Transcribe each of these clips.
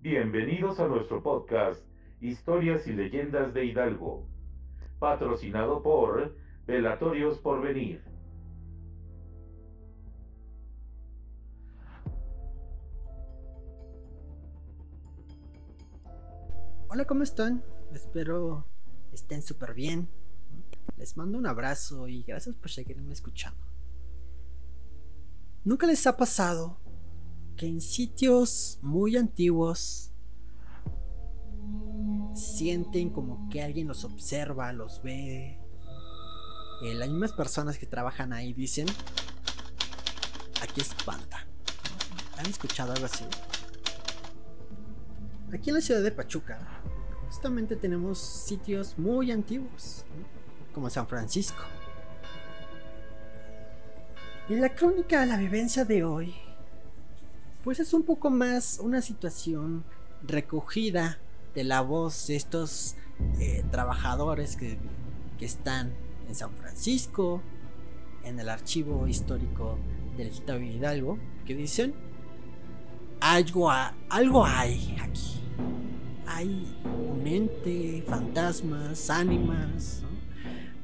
Bienvenidos a nuestro podcast Historias y Leyendas de Hidalgo, patrocinado por Velatorios Porvenir. Hola, ¿cómo están? Espero estén súper bien. Les mando un abrazo y gracias por seguirme escuchando. ¿Nunca les ha pasado que en sitios muy antiguos sienten como que alguien los observa, los ve? Eh, las mismas personas que trabajan ahí dicen, aquí espanta. ¿Han escuchado algo así? Aquí en la ciudad de Pachuca, justamente tenemos sitios muy antiguos, como San Francisco. Y la crónica de la vivencia de hoy, pues es un poco más una situación recogida de la voz de estos eh, trabajadores que, que están en San Francisco, en el archivo histórico del Estado Hidalgo, que dicen, algo, algo hay aquí. Hay un ente, fantasmas, ánimas.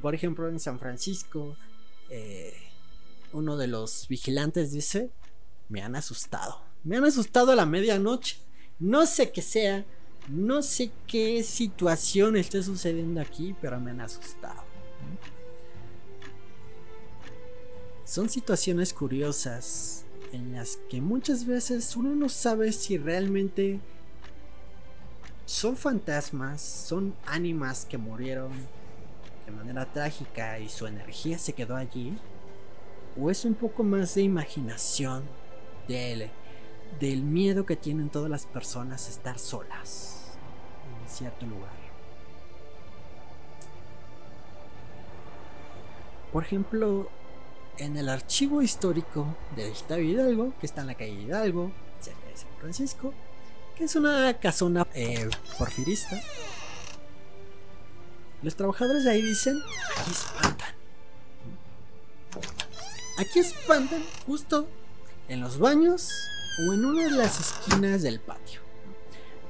Por ejemplo, en San Francisco, eh, uno de los vigilantes dice, me han asustado. Me han asustado a la medianoche. No sé qué sea, no sé qué situación esté sucediendo aquí, pero me han asustado. Son situaciones curiosas en las que muchas veces uno no sabe si realmente son fantasmas, son ánimas que murieron de manera trágica y su energía se quedó allí, o es un poco más de imaginación del, miedo que tienen todas las personas a estar solas en cierto lugar. Por ejemplo, en el archivo histórico de Hidalgo, que está en la calle Hidalgo, cerca de San Francisco, que es una casona eh, porfirista. Los trabajadores de ahí dicen, aquí espantan. Aquí espantan justo en los baños o en una de las esquinas del patio.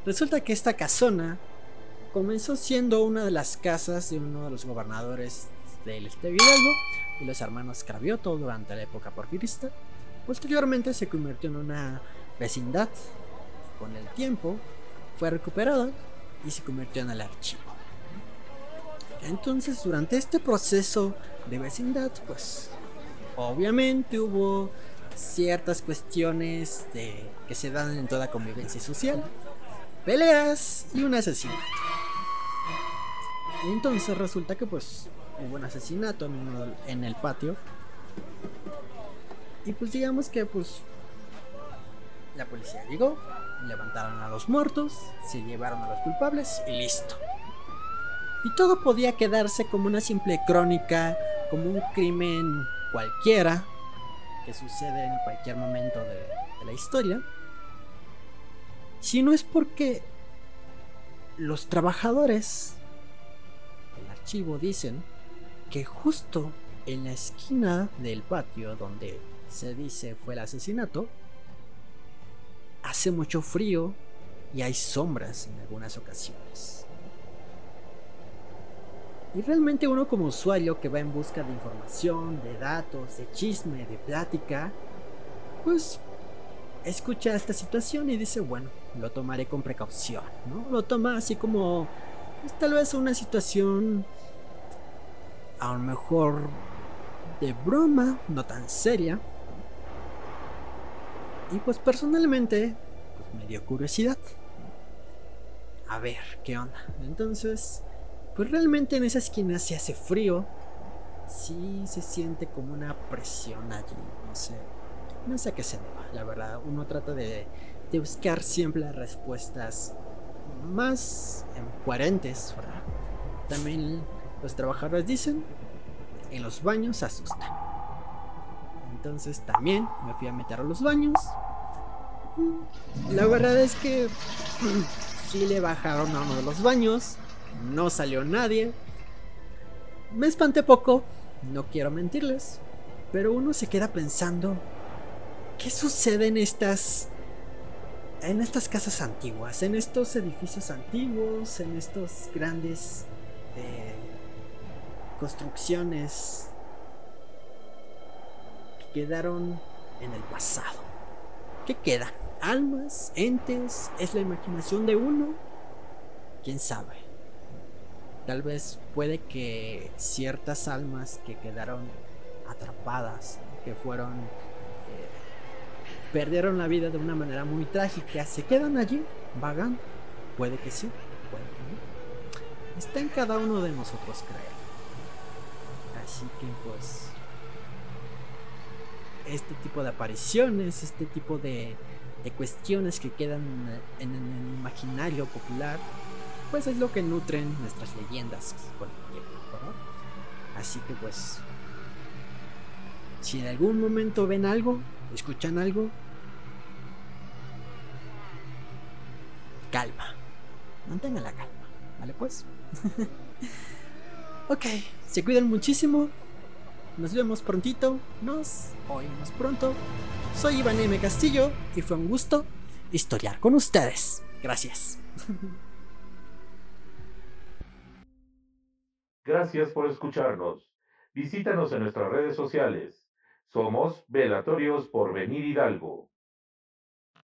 Resulta que esta casona comenzó siendo una de las casas de uno de los gobernadores del Estado de Hidalgo y los hermanos Cravioto durante la época porfirista. Posteriormente se convirtió en una vecindad. Con el tiempo fue recuperada y se convirtió en el archivo. Entonces, durante este proceso de vecindad, pues obviamente hubo ciertas cuestiones de, que se dan en toda convivencia social, peleas y un asesinato. Entonces resulta que pues hubo un asesinato en, el patio. Y pues digamos que pues la policía llegó, levantaron a los muertos, se llevaron a los culpables y listo. Y todo podía quedarse como una simple crónica, como un crimen cualquiera que sucede en cualquier momento de, la historia. Si no es porque los trabajadores del archivo dicen que justo en la esquina del patio donde se dice fue el asesinato, hace mucho frío y hay sombras en algunas ocasiones. Y realmente uno como usuario que va en busca de información, de datos, de chisme, de plática, pues escucha esta situación y dice, bueno, lo tomaré con precaución, ¿no? Lo toma así como, pues, tal vez una situación a lo mejor de broma, no tan seria. Y pues personalmente, pues me dio curiosidad. A ver, ¿qué onda? Entonces, pues realmente en esa esquina se hace frío. Sí se siente como una presión allí, no sé. No sé a qué se deba, la verdad. Uno trata de, de buscar siempre las respuestas más coherentes, ¿verdad? También los trabajadores dicen, en los baños se asustan. Entonces también me fui a meter a los baños. La verdad es que sí le bajaron a uno de los baños. No salió nadie. Me espanté poco, no quiero mentirles. Pero uno se queda pensando, ¿qué sucede en estas en estas casas antiguas, en estos edificios antiguos, en estos grandes eh, construcciones que quedaron en el pasado. ¿Qué quedan? ¿Almas? ¿Entes? ¿Es la imaginación de uno? ¿Quién sabe? Tal vez puede que ciertas almas que quedaron atrapadas, que fueron... Eh, perdieron la vida de una manera muy trágica, se quedan allí, vagando. Puede que sí, puede que no. Está en cada uno de nosotros creer. Así que pues este tipo de apariciones, este tipo de, cuestiones que quedan en, el imaginario popular, pues es lo que nutren nuestras leyendas con el tiempo, Así que pues, si en algún momento ven algo, escuchan algo, calma, mantengan la calma, ¿vale pues? ok, se cuidan muchísimo, nos vemos prontito, nos oímos pronto. Soy Iván M. Castillo y fue un gusto historiar con ustedes. Gracias. Gracias por escucharnos. Visítanos en nuestras redes sociales. Somos Velatorios por Venir Hidalgo.